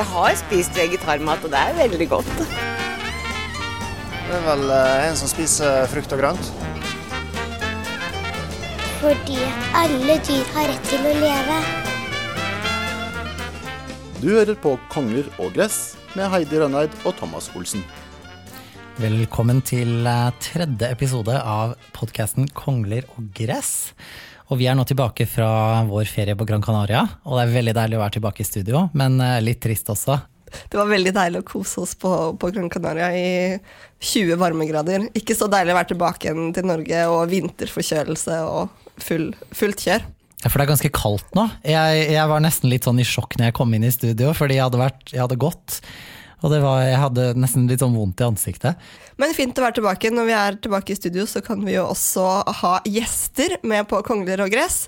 Jeg har spist vegetarmat, og det er veldig godt. Det er vel eh, en som spiser frukt og grønt. Fordi alle dyr har rett til å leve. Du hører på Konger og gress med Heidi Rønneid og Thomas Olsen. Velkommen til eh, tredje episode av podkasten Kongler og gress. Og vi er nå tilbake fra vår ferie på Gran Canaria, og det er veldig deilig å være tilbake i studio, men eh, litt trist også. Det var veldig deilig å kose oss på, på Gran Canaria i 20 varmegrader. Ikke så deilig å være tilbake igjen til Norge og vinterforkjølelse og full, fullt kjør. Ja, For det er ganske kaldt nå. Jeg, jeg var nesten litt sånn i sjokk når jeg kom inn i studio, fordi jeg hadde, vært, jeg hadde gått. Og var, jeg hadde nesten litt sånn vondt i ansiktet. Men fint å være tilbake. Når vi er tilbake i studio, så kan vi jo også ha gjester med på Kongler og gress.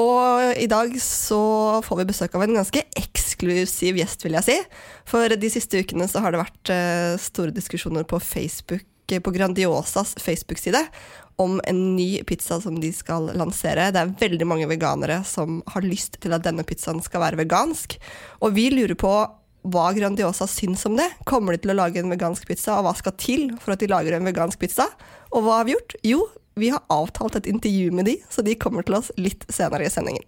Og i dag så får vi besøk av en ganske eksklusiv gjest, vil jeg si. For de siste ukene så har det vært eh, store diskusjoner på Facebook, eh, på Grandiosas Facebook-side om en ny pizza som de skal lansere. Det er veldig mange veganere som har lyst til at denne pizzaen skal være vegansk. Og vi lurer på hva Grandiosa syns om det. Kommer de til å lage en vegansk pizza, og hva skal til for at de lager en vegansk pizza? Og hva har vi gjort? Jo, vi har avtalt et intervju med de, så de kommer til oss litt senere i sendingen.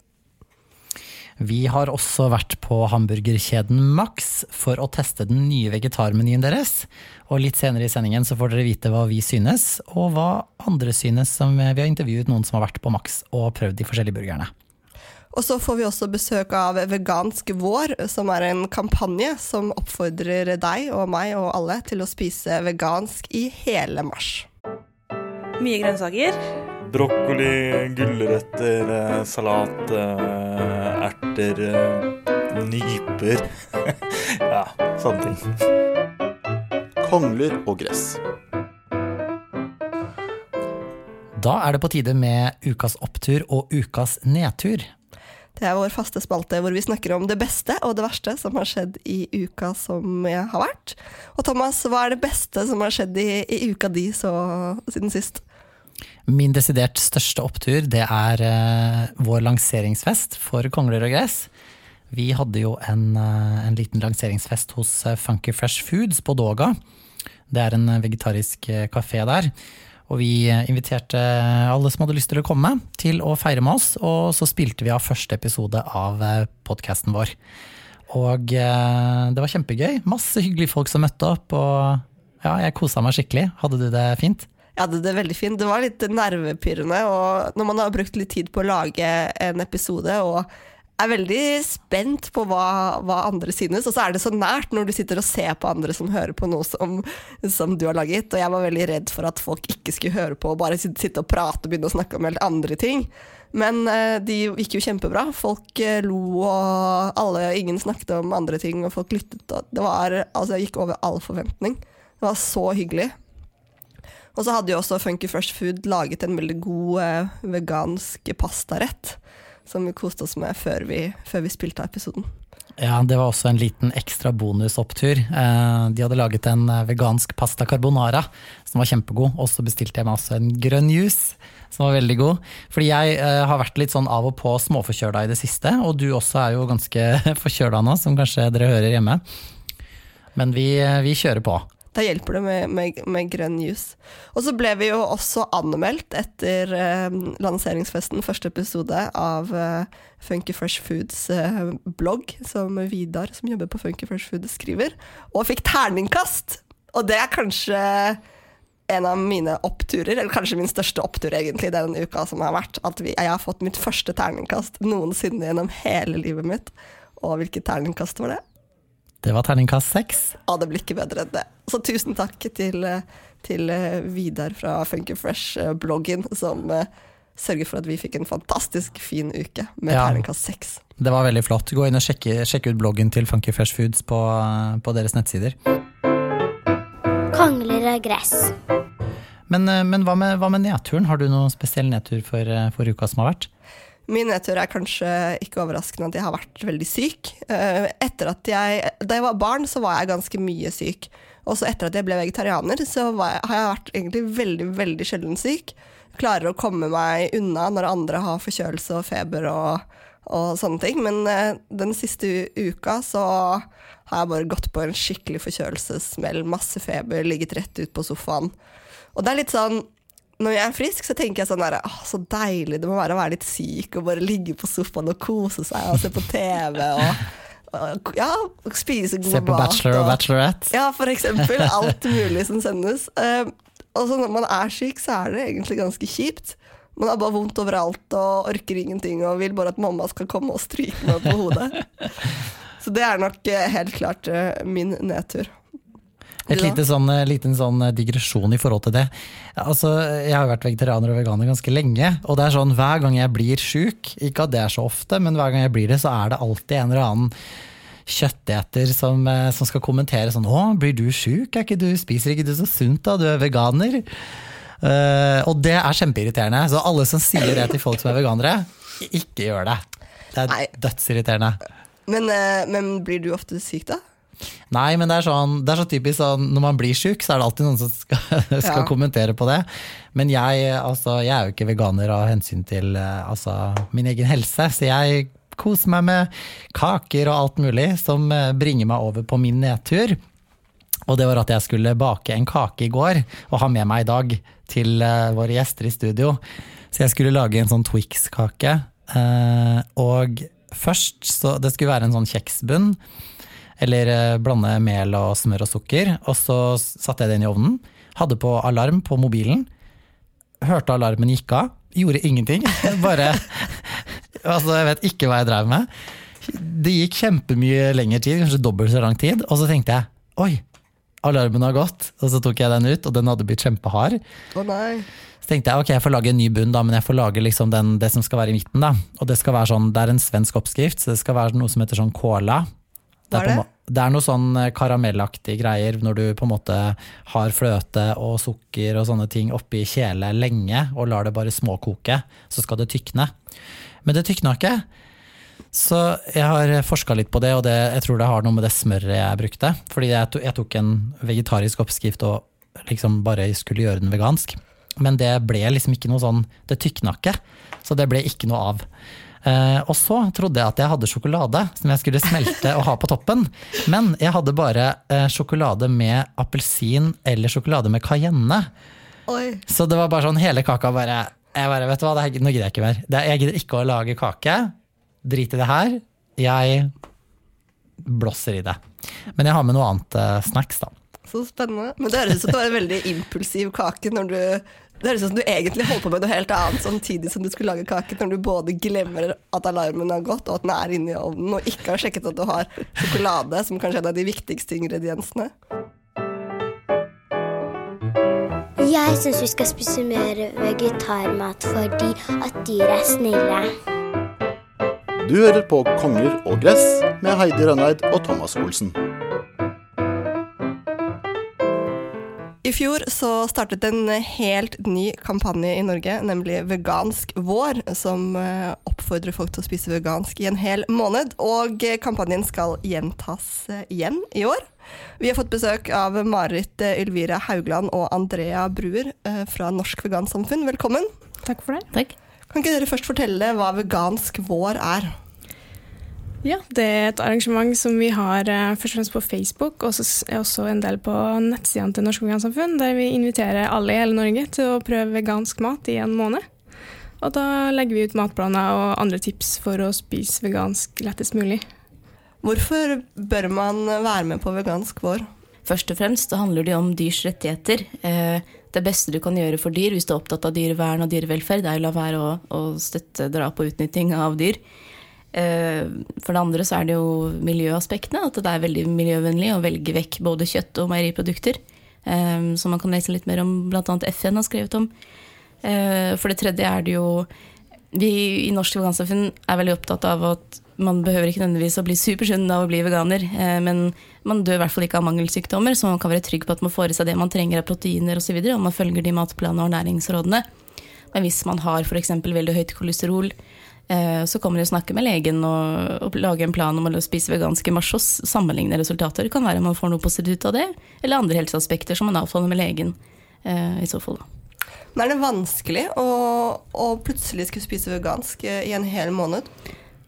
Vi har også vært på hamburgerkjeden Max for å teste den nye vegetarmenyen deres. Og litt senere i sendingen så får dere vite hva vi synes, og hva andre synes. Som vi har intervjuet noen som har vært på Max og prøvd de forskjellige burgerne. Og så får vi også besøk av Vegansk vår, som er en kampanje som oppfordrer deg og meg og alle til å spise vegansk i hele mars. Mye grønnsaker. Brokkoli, gulrøtter, eh, salat, eh, erter, eh, nyper. ja, sånne ting. Kongler og gress. Da er det på tide med ukas opptur og ukas nedtur. Det er vår faste spalte hvor vi snakker om det beste og det verste som har skjedd i uka som jeg har vært. Og Thomas, hva er det beste som har skjedd i, i uka di så, siden sist? Min desidert største opptur det er uh, vår lanseringsfest for Kongler og gress. Vi hadde jo en, uh, en liten lanseringsfest hos uh, Funky Fresh Foods på Doga. Det er en vegetarisk kafé der. Og vi inviterte alle som hadde lyst til å komme, til å feire med oss. Og så spilte vi av første episode av podkasten vår. Og det var kjempegøy. Masse hyggelige folk som møtte opp. Og ja, jeg kosa meg skikkelig. Hadde du det fint? Jeg hadde det veldig fint. Det var litt nervepirrende. Og når man har brukt litt tid på å lage en episode, og er veldig spent på hva, hva, andre synes. Og så er det så nært når du sitter og ser på andre som hører på noe som, som, du har laget. Og jeg var veldig redd for at folk ikke skulle høre på og bare sitte og prate og begynne å snakke om helt andre ting. Men eh, de gikk jo kjempebra. Folk eh, lo, og alle, ingen snakket om andre ting, og folk lyttet. Og det var, altså, jeg gikk over all forventning. Det var så hyggelig. Og så hadde jo også Funky Fresh Food laget en veldig god eh, vegansk pastarett som vi koste oss med før vi, før vi spilte av episoden. Ja, det var også en liten ekstra bonusopptur. Eh, de hadde laget en eh, vegansk pasta carbonara som var kjempegod. Og så bestilte jeg meg også en grønn juice som var veldig god. Fordi jeg eh, har vært litt sånn av og på småforkjøla i det siste, og du også er jo ganske forkjøla nå, som kanskje dere hører hjemme. Men vi, vi kjører på. Da hjelper det med, med, med grønn juice. Og så ble vi jo også anmeldt etter eh, lanseringsfesten, første episode av eh, Funky Fresh Foods eh, blogg, som Vidar, som jobber på Funky Fresh Foods, skriver, og fikk terningkast! Og det er kanskje en av mine oppturer, eller kanskje min største opptur egentlig den uka som har vært, at vi, jeg har fått mitt første terningkast noensinne gjennom hele livet mitt. Og hvilket terningkast var det? Det var terningkast seks. Ja, det blir ikke bedre enn det. Så tusen takk til, til eh, Vidar fra Funky Fresh-bloggen, som uh, sørger for at vi fikk en fantastisk fin uke med ja, terningkast seks. Det var veldig flott. Gå inn og sjekke, sjekke ut bloggen til Funky Fresh Foods på, på deres nettsider. Kongler av gress. Men, eh, men hva, med, hva, med, nedturen? Har du noen spesiell nedtur for, for uka som har vært? Min nedtur er kanskje ikke overraskende at jeg har vært veldig syk. Eh, etter at jeg, da jeg var barn, så var jeg ganske mye syk. Og så etter at jeg ble vegetarianer, så jeg, har jeg vært egentlig veldig, veldig sjelden syk. Klarer å komme meg unna når andre har forkjølelse og feber og, og sånne ting. Men uh, den siste uka så har jeg bare gått på en skikkelig forkjølelsesmell. Masse feber, ligget rett ut på sofaen. Og det er litt sånn når jeg er frisk, så tenker jeg sånn der, åh, så deilig det må være å være litt syk og bare ligge på sofaen og kose seg og se på TV og, og ja, spise god mat. Se på Bachelor og Bachelorette? Ja, for eksempel. Alt mulig som sendes. Uh, og så når man er syk, så er det egentlig ganske kjipt. Man har bare vondt overalt og orker ingenting og vil bare at mamma skal komme og stryke meg på hodet. Så det er nok eh, helt klart uh, min nedtur. Et lite sånn, eh, liten sånn eh, digresjon i forhold til det. Altså, jeg har jo vært vegetarianer og veganer ganske lenge. Og det er sånn hver gang jeg blir sjuk, ikke at det er så ofte, men hver gang jeg blir det, så er det alltid en eller annen kjøtteter som, eh, som skal kommentere sånn 'Å, blir du sjuk? Spiser ikke du så sunt da? Du er veganer?' Uh, og det er kjempeirriterende. Så alle som sier det til folk som er veganere, ikke gjør det. Det er dødsirriterende. Men, men blir du ofte syk, da? Nei, men det er, sånn, det er så typisk sånn når man blir sjuk, så er det alltid noen som skal, skal ja. kommentere på det. Men jeg, altså, jeg, er jo ikke veganer av hensyn til eh, altså, min egen helse, så jeg koser meg med kaker og alt mulig som eh, bringer meg over på min nedtur. Og det var at jeg skulle bake en kake i går og ha med meg i dag til uh, våre gjester i studio. Så jeg skulle lage en sånn Twix-kake. Og først så Det skulle være en sånn kjeksbunn. Eller eh, blande mel og smør og sukker. Og så satte jeg det inn i ovnen. Hadde på alarm på mobilen. Hørte alarmen gikk av. Gjorde ingenting. Bare Altså, jeg vet ikke hva jeg drev med. Det gikk kjempemye lengre tid, kanskje dobbelt så lang tid. Og så tenkte jeg oi, alarmen har gått. Og så tok jeg den ut, og den hadde blitt kjempehard. Å oh, nei. Så tenkte jeg ok, jeg får lage en ny bunn, da, men jeg får lage liksom den, det som skal være i midten. da. Og det skal være sånn, det er en svensk oppskrift, så det skal være noe som heter sånn cola. Hva er det? Det er noe sånn karamellaktig greier når du på en måte har fløte og sukker og sånne ting oppi kjele lenge og lar det bare småkoke, så skal det tykne. Men det tykna ikke. Så jeg har forska litt på det, og det, jeg tror det har noe med det smøret jeg brukte. Fordi jeg, to, jeg tok en vegetarisk oppskrift og liksom bare skulle gjøre den vegansk. Men det ble liksom ikke noe sånn Det tykna ikke, så det ble ikke noe av. Uh, og så trodde jeg at jeg hadde sjokolade som jeg skulle smelte og ha på toppen. Men jeg hadde bare uh, sjokolade med appelsin eller sjokolade med cayenne. Oi. Så det var bare sånn hele kaka bare, jeg bare Vet du hva, det, nå gidder jeg ikke mer. Det, jeg gidder ikke å lage kake. Drit i det her. Jeg blåser i det. Men jeg har med noe annet uh, snacks, da. Så spennende. Men det høres ut som det var en veldig impulsiv kake når du det høres ut som du egentlig holder på med noe helt annet samtidig som du skulle lage kake, når du både glemmer at alarmen har gått, og at den er inne i ovnen, og ikke har sjekket at du har sjokolade, som kanskje er en av de viktigste ingrediensene. Jeg syns vi skal spise mer vegetarmat fordi at dyr er snille. Du hører på Konger og gress med Heidi Rønneid og Thomas Olsen. I fjor så startet en helt ny kampanje i Norge, nemlig Vegansk vår, som eh, oppfordrer folk til å spise vegansk i en hel måned. Og kampanjen skal gjentas eh, igjen i år. Vi har fått besøk av Marit Ylvira Haugland og Andrea Bruer eh, fra Norsk Vegansamfunn. Velkommen. Takk for det. Takk. Kan ikke dere først fortelle hva vegansk vår er? Ja, det er et arrangement som vi har eh, først og fremst på Facebook, og så er også en del på nettsidene til Norsk Vegansamfunn, der vi inviterer alle i hele Norge til å prøve vegansk mat i en måned. Og da legger vi ut matplaner og andre tips for å spise vegansk lettest mulig. Hvorfor bør man være med på vegansk vår? Først og fremst så handler det om dyrs rettigheter. Eh, det beste du kan gjøre for dyr hvis du er opptatt av dyrevern og dyrevelferd, er å la være å støtte drap og utnytting av dyr. Eh, for det andre så er det jo miljøaspektene, at det er veldig miljøvennlig å velge vekk både kjøtt og meieriprodukter. Eh, som man kan lese litt mer om bl.a. FN har skrevet om. Eh, for det tredje er det jo Vi i Norsk Vegansamfunn er veldig opptatt av at man behøver ikke nødvendigvis å bli supersunn av å bli veganer, men man dør i hvert fall ikke av mangelsykdommer, så man kan være trygg på at man får i seg det man trenger av proteiner osv., om man følger de matplanene og næringsrådene. Men hvis man har f.eks. veldig høyt kolesterol, så kommer de og snakker med legen og, og lager en plan om å spise vegansk i mars og sammenligne resultater. Det kan være man får noe positivt av det, eller andre helseaspekter som man avtaler med legen. Eh, i så fall. Men er det vanskelig å, å plutselig skulle spise vegansk eh, i en hel måned?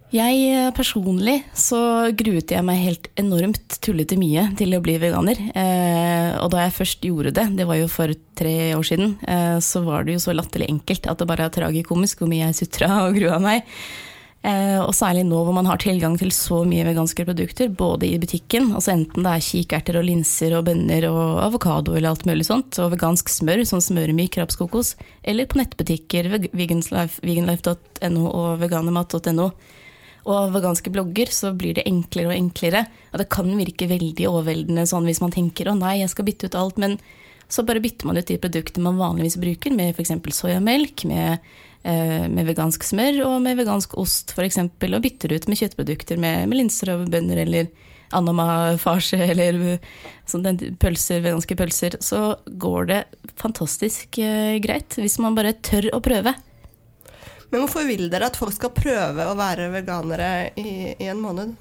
Jeg eh, personlig så gruet jeg meg helt enormt tullete mye til å bli veganer. Eh, og da jeg først gjorde det, det var jo for tre år siden, eh, så var det jo så latterlig enkelt at det bare er tragikomisk hvor mye jeg sutra og grua meg. Eh, og særlig nå hvor man har tilgang til så mye veganske produkter, både i butikken, altså enten det er kikerter og linser og bønner og avokado eller alt mulig sånt, og vegansk smør, sånn smøremyk rapskokos, eller på nettbutikker, veganlife.no og veganermat.no og veganske blogger, så blir det enklere og enklere. Og det kan virke veldig overveldende sånn hvis man tenker å nei, jeg skal bytte ut alt, men så bare bytter man ut de produktene man vanligvis bruker, med f.eks. soyamelk, med, eh, med, vegansk smør og med vegansk ost f.eks., og bytter ut med kjøttprodukter med, med linser og bønner eller anamafarse eller sånn pølser, veganske pølser, så går det fantastisk eh, greit hvis man bare tør å prøve. Men hvorfor vil dere at folk skal prøve å være veganere i, i en måned?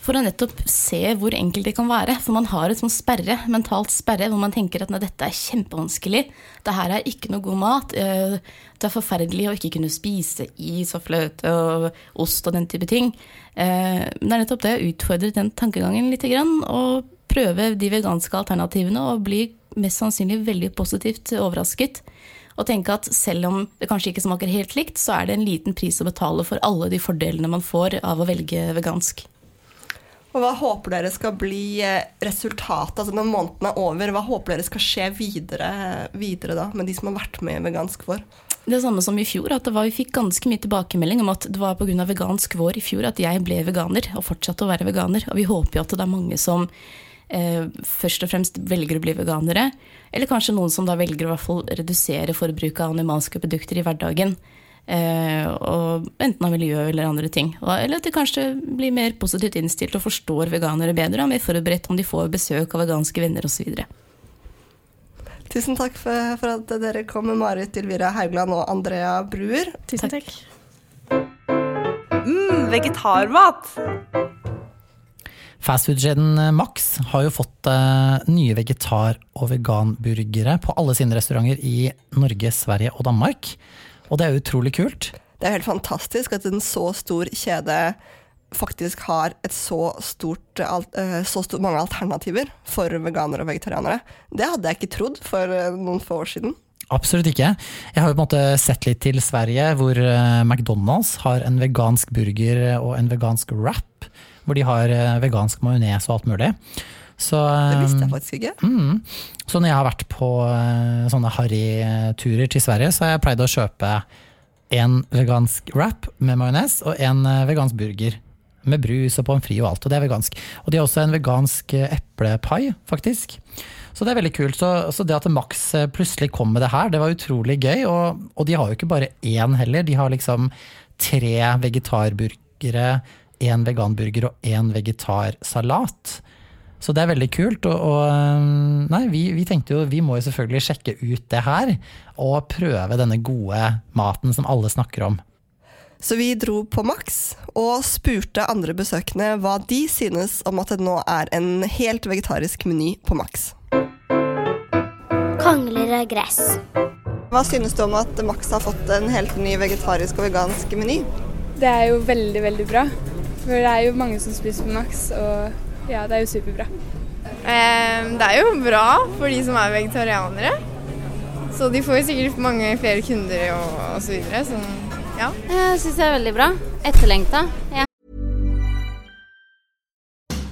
For å nettopp se hvor enkelt det kan være. For man har et sånn sperre, mentalt sperre hvor man tenker at dette er kjempevanskelig. Det her er ikke noe god mat. Eh, det er forferdelig å ikke kunne spise is og fløte og ost og den type ting. Eh, men det er nettopp det å utfordre den tankegangen litt, og prøve de veganske alternativene og bli mest sannsynlig veldig positivt overrasket og tenke at selv om det kanskje ikke smaker helt likt, så er det en liten pris å betale for alle de fordelene man får av å velge vegansk. Og Hva håper dere skal bli eh, resultatet altså når måneden er over? Hva håper dere skal skje videre, videre da, med de som har vært med i Vegansk vår? Det samme som i fjor, at var, vi fikk ganske mye tilbakemelding om at det var pga. vegansk vår i fjor at jeg ble veganer og fortsatte å være veganer. Og vi håper jo at det er mange som først og fremst velger å bli veganere. Eller kanskje noen som da velger å hvert fall redusere forbruket av animalske produkter i hverdagen. Eh, og enten av miljø eller andre ting. Og, eller at de kanskje blir mer positivt innstilt og forstår veganere bedre, og er mer forberedt om de får besøk av veganske venner osv. Tusen takk for, for, at dere kom, med Marit Ylvira Haugland og Andrea Bruer. Tusen takk. Mm, vegetarmat! Fastfood-kjeden eh, Max har jo fått uh, nye vegetar- og veganburgere på alle sine restauranter i Norge, Sverige og Danmark. Og det er utrolig kult. Det er helt fantastisk at en så stor kjede faktisk har et så stort, uh, så stort mange alternativer for veganere og vegetarianere. Det hadde jeg ikke trodd for noen få år siden. Absolutt ikke. Jeg har jo på en måte sett litt til Sverige, hvor McDonald's har en vegansk burger og en vegansk wrap hvor de har eh, vegansk majones og alt mulig. Så, det visste jeg eh, faktisk ikke. Mm, så når jeg har vært på eh, sånne harryturer til Sverige, så har jeg pleid å kjøpe en vegansk wrap med majones og en vegansk burger. Med brus og pommes frites og alt, og det er vegansk. Og de har også en vegansk eplepai, faktisk. Så det er veldig kult. Så, så, det at Max plutselig kom med det her, det var utrolig gøy. Og, og de har jo ikke bare én heller, de har liksom tre vegetarburgere, én veganburger og én vegetarsalat. Så det er veldig kult. Og, og um, nei, vi, vi, tenkte jo vi må jo selvfølgelig sjekke ut det her, og prøve denne gode maten som alle snakker om. Så vi dro på Max og spurte andre besøkende hva de synes om at det nå er en helt vegetarisk meny på Max. Kongler av gress. Hva synes du om at Max har fått en helt ny vegetarisk og vegansk meny? Det er jo veldig, veldig bra. For det er jo mange som spiser på Max, og ja, det er jo superbra. Eh, det er jo bra for de som er vegetarianere. Så de får jo sikkert mange flere kunder og, og så videre. Så ja. Jeg syns det er veldig bra. Etterlengta. Ja.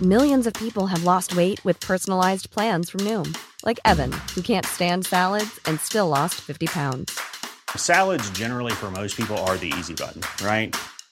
Millions of people have lost weight with personalized plans from Noom, like Evan, who can't stand salads and still lost 50 pounds. Salads, generally, for most people, are the easy button, right?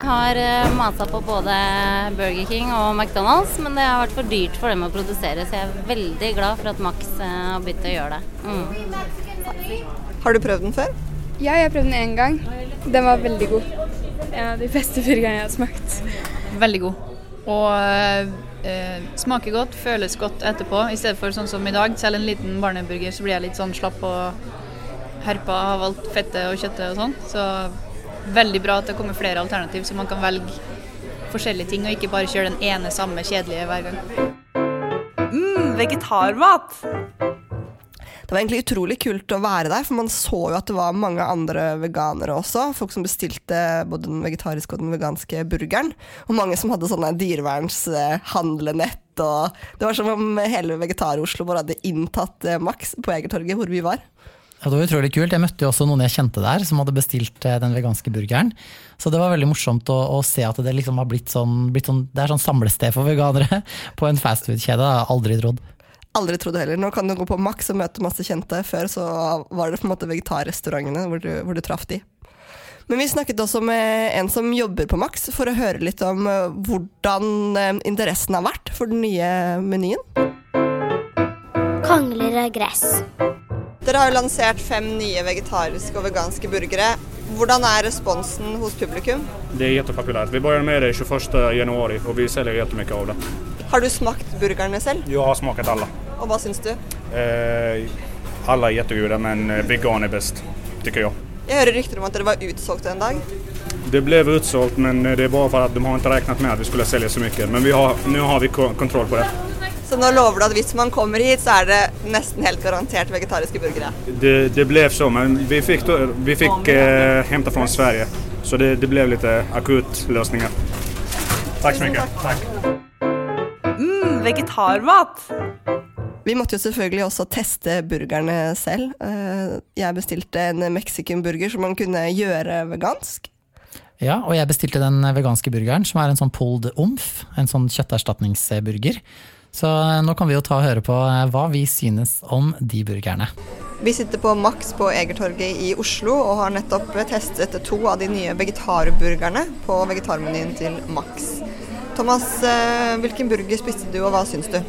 Har eh, masa på både Burger King og McDonald's, men det har vært for dyrt for dem å produsere, så jeg er veldig glad for at Max eh, har begynt å gjøre det. Mm. Har du prøvd den før? Ja, jeg har prøvd den én gang. Den var veldig god. En av de beste burgerne jeg har smakt. Veldig god. Og eh, smaker godt, føles godt etterpå. I stedet for sånn som i dag, selv en liten barneburger, så blir jeg litt sånn slapp og herpa av alt fettet og kjøttet og sånn. Så veldig bra at det kommer flere alternativ, så man kan velge forskjellige ting og ikke bare kjøre den ene samme kjedelige hver gang. Mm, vegetarmat! Det var egentlig utrolig kult å være der, for man så jo at det var mange andre veganere også. Folk som bestilte både den vegetariske og den veganske burgeren. Og mange som hadde sånne dyrevernshandlenett. Og det var som om hele Vegetar-Oslo bare hadde inntatt eh, Max på Egertorget, hvor vi var. Ja, det var utrolig kult. Jeg møtte jo også noen jeg kjente der, som hadde bestilt eh, den veganske burgeren. Så det var veldig morsomt å, å se at det liksom har blitt sånn, blitt sånn Det er sånn samlested for veganere på en fastfood-kjede. Det har jeg aldri trodd. Aldri trodd heller. Nå kan du gå på Max og møte masse kjente. Før så var det på en måte vegetarrestaurantene hvor du, hvor du traff de. Men vi snakket også med en som jobber på Max, for å høre litt om eh, hvordan eh, interessen har vært for den nye menyen. Kongler av gress. Dere har jo lansert fem nye vegetariske og veganske burgere. Hvordan er responsen hos publikum? Det er kjempepopulært. Vi begynner med det 21 januari och vi selger jättemycket av det. Har du smakt burgerne selv? Jeg har smakt alle. Og hva syns du? Eh, alle er jättegoda men eh, vegan er best, syns jeg. Jeg hører rykter om at dere var utsolgt en dag. Det ble utsolgt, men eh, det er bare for at de har ikke regnet med at vi skulle selge så mye. Men nå har, har vi kontroll på det. Så nå lover du at hvis man kommer hit, så er det nesten helt garantert vegetariske burgere. Det, det ble så men vi fikk, vi fikk eh, hente fra Sverige. Så det, det ble litt akutt løsninger. Takk så mye. Takk. Mm, vegetarmat! Vi måtte jo selvfølgelig også teste burgerne selv. Eh, Jeg bestilte en mexican-burger som man kunne gjøre vegansk. Ja, og jeg bestilte den veganske burgeren, som er en sånn pulled omf, en sånn kjøtterstatningsburger. Så eh, nå kan vi jo ta og høre på eh, hva vi synes om de burgerne. Vi sitter på Max på Egertorget i Oslo og har nettopp testet to av de nye vegetarburgerne på vegetarmenyen til Max. Thomas, eh, hvilken burger spiste du, og hva syns du?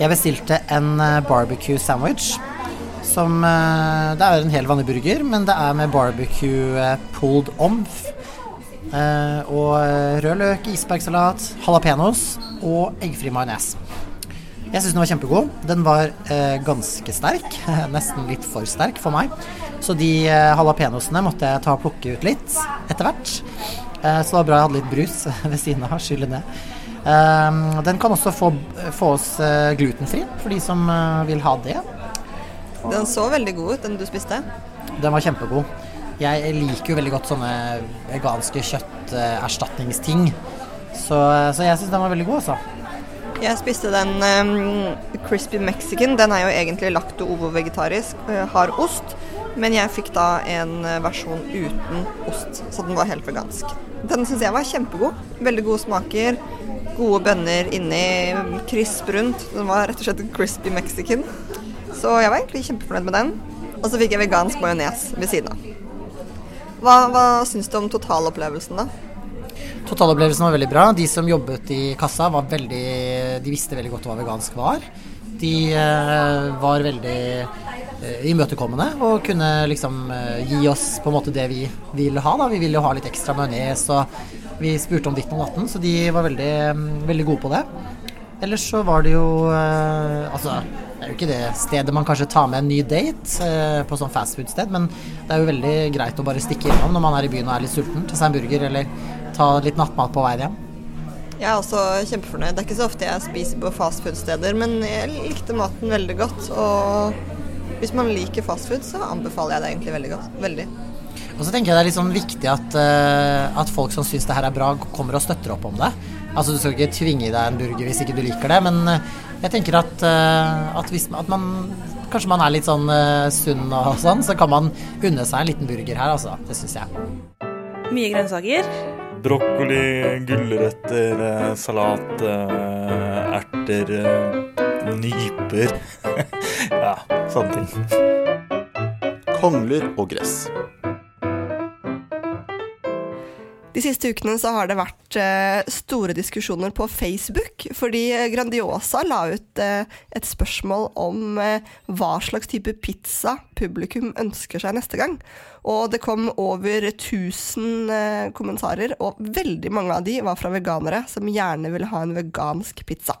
Jeg bestilte en barbecue sandwich. Som Det er en helt vanlig burger, men det er med barbecue pulled omf. Eh, og rød løk, isbergsalat, jalapeños og eggfri majones. Jeg syns den var kjempegod. Den var eh, ganske sterk. Nesten litt for sterk for meg. Så de eh, jalapeñosene måtte jeg ta og plukke ut litt etter hvert. Eh, så det var bra jeg hadde litt brus ved siden av. Skylle ned. Eh, den kan også få, få oss eh, glutenfri, for de som eh, vil ha det. Den så veldig god ut, den du spiste. Den var kjempegod. Jeg liker jo veldig godt sånne veganske kjøtterstatningsting. Så, så jeg syns den var veldig god, altså. Jeg spiste den um, crispy mexican. Den er jo egentlig lacto-ovo-vegetarisk, uh, har ost. Men jeg fikk da en uh, versjon uten ost, så den var helt vegansk. Den syns jeg var kjempegod. Veldig gode smaker. Gode bønner inni, krisp rundt. Den var rett og slett crispy mexican. Så jeg var egentlig kjempefornøyd med den. Og så fikk jeg vegansk majones ved siden av. Hva, hva syns du om totalopplevelsen, da? Totalopplevelsen var veldig bra. De som jobbet i kassa, var veldig, de visste veldig godt hva vegansk var. De eh, var veldig eh, imøtekommende og kunne liksom eh, gi oss på en måte det vi ville ha. Da. Vi ville jo ha litt ekstra majones, og vi spurte om ditten og datten, så de var veldig, mm, veldig gode på det. Ellers så var det jo eh, Altså, Det er jo ikke det stedet man kanskje tar med en ny date eh, på sånn fastfood-sted, men det er jo veldig greit å bare stikke innom når man er i byen og er litt sulten, til seg en burger eller ta litt nattmat på veien hjem. Jeg er også kjempefornøyd. Det er ikke så ofte jeg spiser på fastfood-steder, men jeg likte maten veldig godt. Og hvis man liker fastfood, så anbefaler jeg det egentlig veldig godt. Veldig. Og så tenker jeg det er litt sånn viktig at, uh, at folk som syns det her er bra, kommer og støtter opp om det. Altså Du skal ikke tvinge i deg en burger hvis ikke du liker det, men eh, jeg tenker at, uh, at hvis at man Kanskje man er litt sånn uh, sunn og sånn, så kan man unne seg en liten burger her, altså. Det syns jeg. Mye grønnsaker. Brokkoli, gulrøtter, eh, salat, eh, erter, eh, nyper. ja, sånne ting. Kongler og gress. De siste ukene så har det vært eh, store diskusjoner på Facebook, fordi Grandiosa la ut eh, et spørsmål om eh, hva slags type pizza publikum ønsker seg neste gang. Og det kom over 1000 eh, kommentarer, og veldig mange av de var fra veganere som gjerne ville ha en vegansk pizza.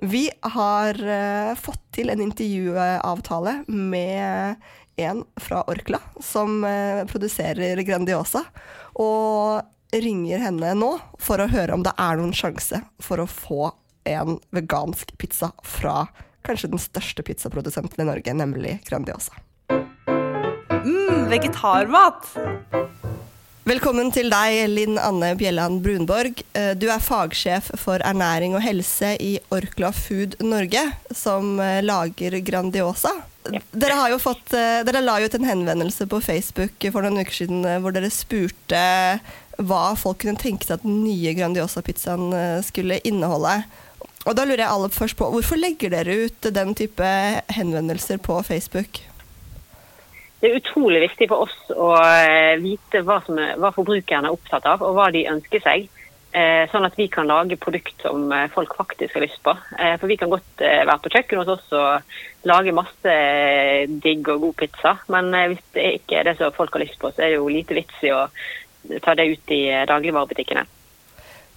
Vi har eh, fått til en intervjuavtale med en fra Orkla som eh, produserer Grandiosa, og ringer henne nå for å høre om det er noen sjanse for å få en vegansk pizza fra kanskje den største pizzaprodusenten i Norge, nemlig Grandiosa. Mm, vegetarmat! Velkommen til deg, Linn Anne Bjelland Brunborg. Eh, Du er fagsjef for ernæring og helse i Orkla Food Norge, som eh, lager Grandiosa. Dere, har jo fått, eh, dere la jo ut en henvendelse på Facebook for noen uker siden eh, hvor dere spurte hva folk kunne tenke seg at den nye Grandiosa-pizzaen eh, skulle inneholde. Og da lurer jeg alle først på, Hvorfor legger dere ut den type henvendelser på Facebook? Det er utrolig viktig for oss å vite hva, som er, hva forbrukerne er opptatt av, og hva de ønsker seg. Eh, Sånn at vi kan lage produkt som eh, folk faktisk har lyst på. Eh, For vi kan godt være på kjøkkenet hos oss og lage masse digg og god pizza, men hvis det ikke er det som folk har lyst på, så er det jo lite vits i å ta det ut i dagligvarebutikkene.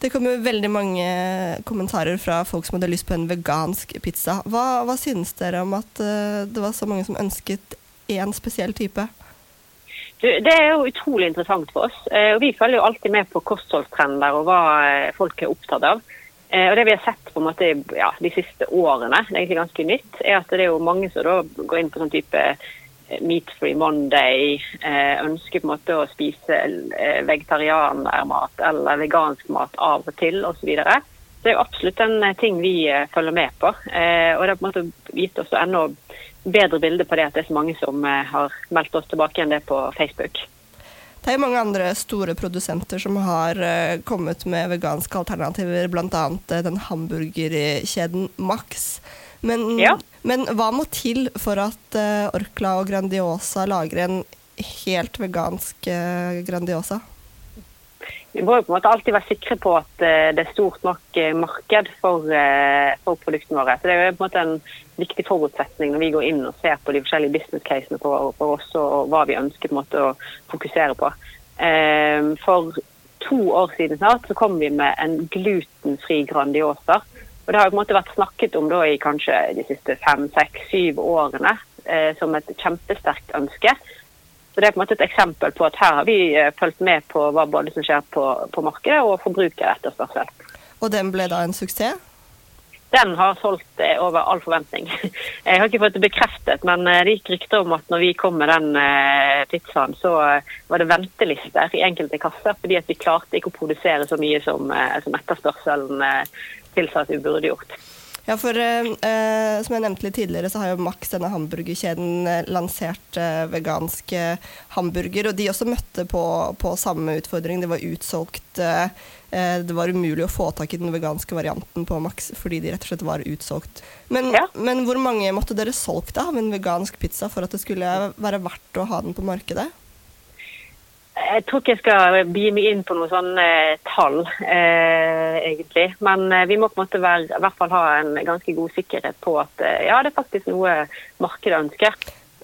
Det kommer veldig mange kommentarer fra folk som hadde lyst på en vegansk pizza. Hva, hva synes dere om at det var så mange som ønsket én spesiell type? Det er jo utrolig interessant for oss. eh, og Vi følger jo alltid med på kostholdstrender og hva eh, folk er opptatt av. Eh, og Det vi har sett på en måte ja, de siste årene, det er egentlig ganske nytt, er at det er jo mange som da går inn på sånn type eh, Meat-free Monday, ønsker på en måte å spise vegetarianermat eller vegansk mat av og til osv. Så videre. Det er jo absolutt en ting vi følger med på. Og det har på en måte gitt oss enda bedre bilde på det at det er så mange som eh, har meldt oss tilbake enn det på Facebook. Det er jo mange andre store produsenter som har eh, kommet med veganske alternativer, bl.a. den hamburgerkjeden Max. Men, Ja. men hva må til for at eh, Orkla og Grandiosa lager en helt vegansk eh, Grandiosa? Vi må jo på en måte alltid være sikre på at eh, det er stort nok eh, marked for, eh, for produktene våre. Så Det er jo på en måte en viktig forutsetning når vi går inn og ser på de forskjellige business casene for, for oss og hva vi ønsker på en måte å fokusere på. For to år siden snart så kom vi med en glutenfri Grandiosa. Og Det har jo på en måte vært snakket om da i kanskje de siste fem, seks, syv årene som et kjempesterkt ønske. Så Det er på en måte et eksempel på at her har vi eh, fulgt med på hva både som skjer på, på markedet og forbrukeretterspørsel. Og den ble da en suksess? Den har solgt eh, over all forventning. Jeg har ikke fått det bekreftet, men eh, det gikk rykter om at når vi kom med den pizzaen, så var det ventelister i enkelte kasser fordi at vi klarte ikke å produsere så mye som, som etterspørselen tilsa at vi burde gjort. Ja, for eh, eh, som jeg nevnte litt tidligere, så har jo Max, denne hamburgerkjeden, eh, lansert eh, vegansk eh, hamburger. Og de også møtte på, på samme utfordring. Det var utsolgt. Eh, det var umulig å få tak i den veganske varianten på Max fordi de rett og slett var utsolgt. Men, men hvor mange måtte dere solgt av en vegansk pizza for at det skulle være verdt å ha den på markedet? Jeg tror ikke jeg skal bi meg inn på noe sånn eh, tall, eh, egentlig. Men eh, vi må på en måte være, i hvert fall ha en ganske god sikkerhet på at eh, ja, det er faktisk noe markedet ønsker.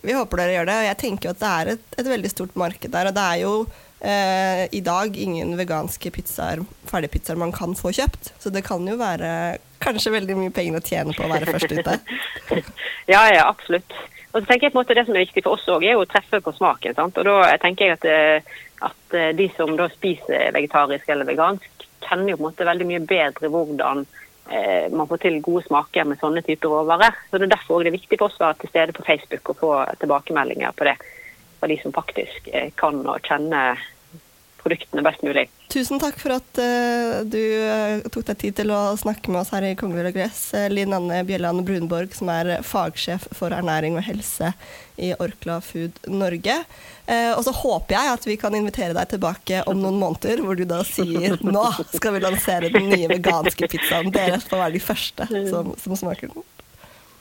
Vi håper dere gjør det, og jeg tenker at det er et, et veldig stort marked der. Og det er jo eh, i dag ingen veganske pizzaer, ferdigpizzaer man kan få kjøpt. Så det kan jo være kanskje veldig mye penger å tjene på å være først ute. Ja, ja, absolutt. Og så tenker jeg på en måte Det som er viktig for oss òg, er jo å treffe på smaken. sant? Og da tenker jeg at, at eh, de som da spiser vegetarisk eller vegansk, kjenner jo på en måte veldig mye bedre hvordan eh, man får til gode smaker med sånne typer råvarer. Så Det er derfor det er viktig for oss å være til stede på Facebook og få tilbakemeldinger på det fra de som faktisk eh, kan og kjenner produktene best mulig. Tusen takk for at uh, du uh, tok deg tid til å snakke med oss her i Kongler og Gress. Uh, Linn Anne Bjelland Brunborg, som er fagsjef for ernæring og helse i Orkla Food Norge. og så håper jeg at vi kan invitere deg tilbake om noen måneder, hvor du da sier nå skal vi lansere den nye veganske pizzaen. Dere får være de første som, som smaker den.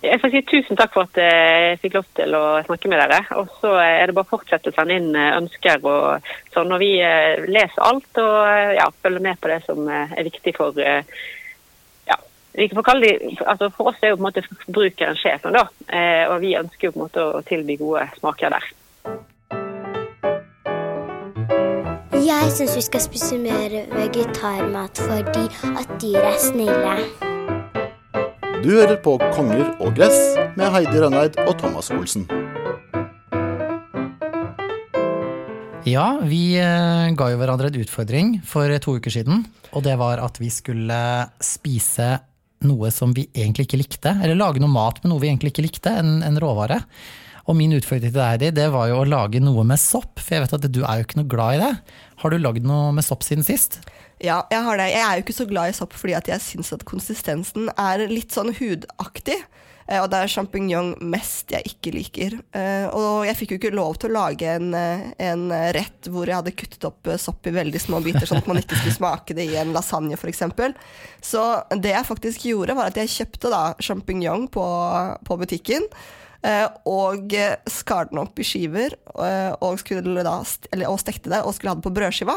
Jeg får si tusen takk for at jeg fikk lov til å snakke med dere. Og så er det bare å fortsette å sende inn ønsker og sånn. Og vi leser alt og ja, følger med på det som er viktig for ja, for, det, altså for oss er jo på en måte forbrukeren sjefen, da. Og vi ønsker jo på en måte å tilby gode smaker der. Jeg syns vi skal spise mer vegetarmat fordi at dyr er snille. Du hører på Konger og gress med Heidi Rønneid og Thomas Olsen. Ja, vi eh, ga jo hverandre en utfordring for to uker siden. Og det var at vi skulle spise noe som vi egentlig ikke likte. Eller lage noe mat med noe vi egentlig ikke likte, en, en råvare. Og min utfordring til deg, det var jo å lage noe med sopp. For jeg vet at du er jo ikke noe glad i det. Har du lagd noe med sopp siden sist? Ja, jeg har det. Jeg er jo ikke så glad i sopp fordi jeg syns at konsistensen er litt sånn hudaktig. Og det er sjampinjong mest jeg ikke liker. Og jeg fikk jo ikke lov til å lage en, en, rett hvor jeg hadde kuttet opp sopp i veldig små biter, sånn at man ikke skulle smake det i en lasagne f.eks. Så det jeg faktisk gjorde, var at jeg kjøpte da sjampinjong på, på butikken. Og skar den opp i skiver og, da, og stekte det og skulle ha det på brødskiva.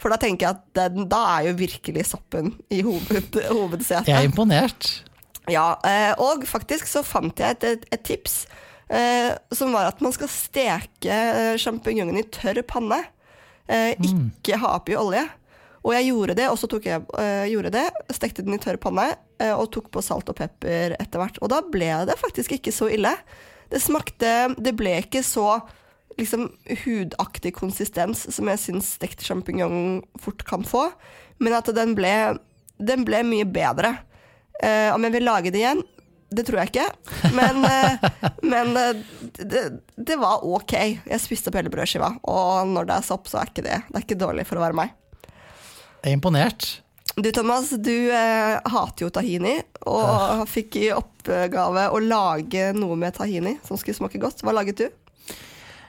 For da tenker jeg at den, da er jo virkelig soppen i hoved, hovedsetet. Jeg er imponert. Ja, og faktisk så fant jeg et, et, et tips. Eh, som var at man skal steke sjampinjongen i tørr panne. Eh, ikke ha oppi olje. Og jeg gjorde det, og så tok jeg eh, gjorde det, stekte den i tørr panne og tok på salt og pepper etter hvert. Og da ble det faktisk ikke så ille. Det smakte Det ble ikke så liksom hudaktig konsistens som jeg syns stekt sjampinjong fort kan få, men at den ble, den ble mye bedre. Uh, om jeg vil lage det igjen? Det tror jeg ikke, men, men det, det, var ok. Jeg spiste opp hele brødskiva, og når det er sopp, så er ikke det, det er ikke dårlig for å være meg. Jeg er imponert. Du Thomas, du eh, hater jo tahini, og ja. fikk i oppgave å lage noe med tahini som skulle smake godt. Hva laget du?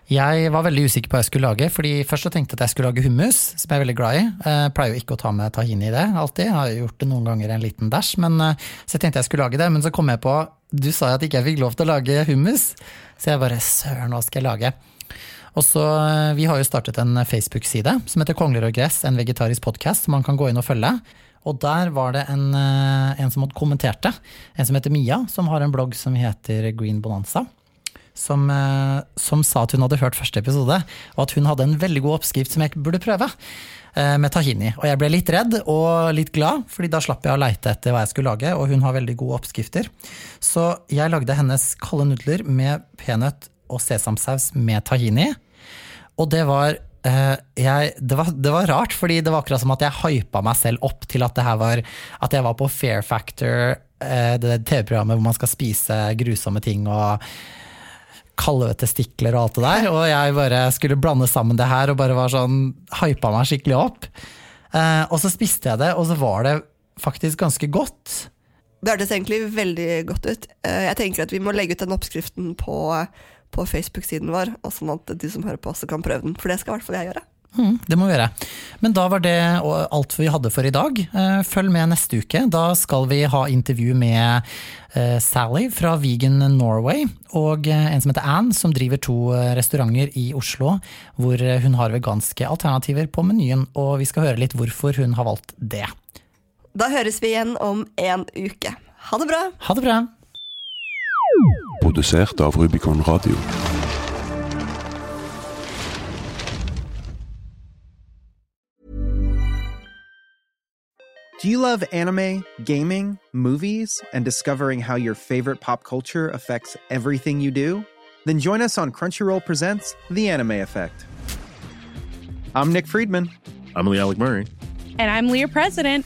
Jeg var veldig usikker på hva jeg skulle lage. fordi Først så tenkte jeg at jeg skulle lage hummus, som jeg er veldig glad i. Jeg pleier jo ikke å ta med tahini i det alltid. Jeg har gjort det noen ganger en liten dash. Men, så jeg tenkte jeg skulle lage det, men så kom jeg på Du sa jo at ikke fikk lov til å lage hummus. Så jeg bare søren, hva skal jeg lage? Og så, Vi har jo startet en Facebook-side som heter Kongler og gress, en vegetarisk podkast som man kan gå inn og følge. Og der var det en, en som kommenterte. En som heter Mia, som har en blogg som heter Green Bonanza som, eh, som, sa at hun hadde hørt første episode, og at hun hadde en veldig god oppskrift som jeg burde prøve. Eh, med tahini. Og jeg ble litt redd og litt glad, fordi da slapp jeg å leite etter hva jeg skulle lage, og hun har veldig gode oppskrifter. Så jeg lagde hennes kalde nudler med peanøtt og sesamsaus med tahini. Og det var Uh, jeg, det, var, det, var, rart, fordi det var akkurat som at jeg hypa meg selv opp til at, det her var, at jeg var på Fair Factor, uh, det TV-programmet hvor man skal spise grusomme ting og kalde testikler og alt det der. Og jeg bare skulle blande sammen det her og bare var sånn hypa meg skikkelig opp. Eh, og så spiste jeg det, og så var det faktisk ganske godt. Det hørtes egentlig veldig godt ut. Eh, jeg tenker at vi må legge ut den oppskriften på, på Facebook-siden vår, og sånn at de som hører på også kan prøve den. For det skal i hvert fall jeg gjøre. Mm, det må vi gjøre. Men da var det alt vi hadde for i dag. Eh, følg med neste uke. Da skal vi ha intervju med eh, Sally fra Vegan Norway, og eh, en som heter Anne, som driver to restauranter i Oslo hvor hun har veganske alternativer på menyen. Og vi skal høre litt hvorfor hun har valgt det. Da høres vi igjen om en uke. Ha det bra! Ha det bra! Produsert av Rubicon Radio. Do you love anime, gaming, movies, and discovering how your favorite pop culture affects everything you do? Then join us on Crunchyroll Presents The Anime Effect. I'm Nick Friedman. I'm Lee Alec Murray. And I'm Leah President.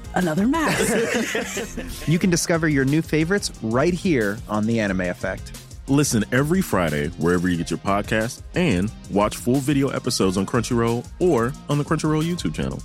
another mask. you can discover your new favorites right here on The Anime Effect. Listen every Friday wherever you get your podcast and watch full video episodes on Crunchyroll or on the Crunchyroll YouTube channel.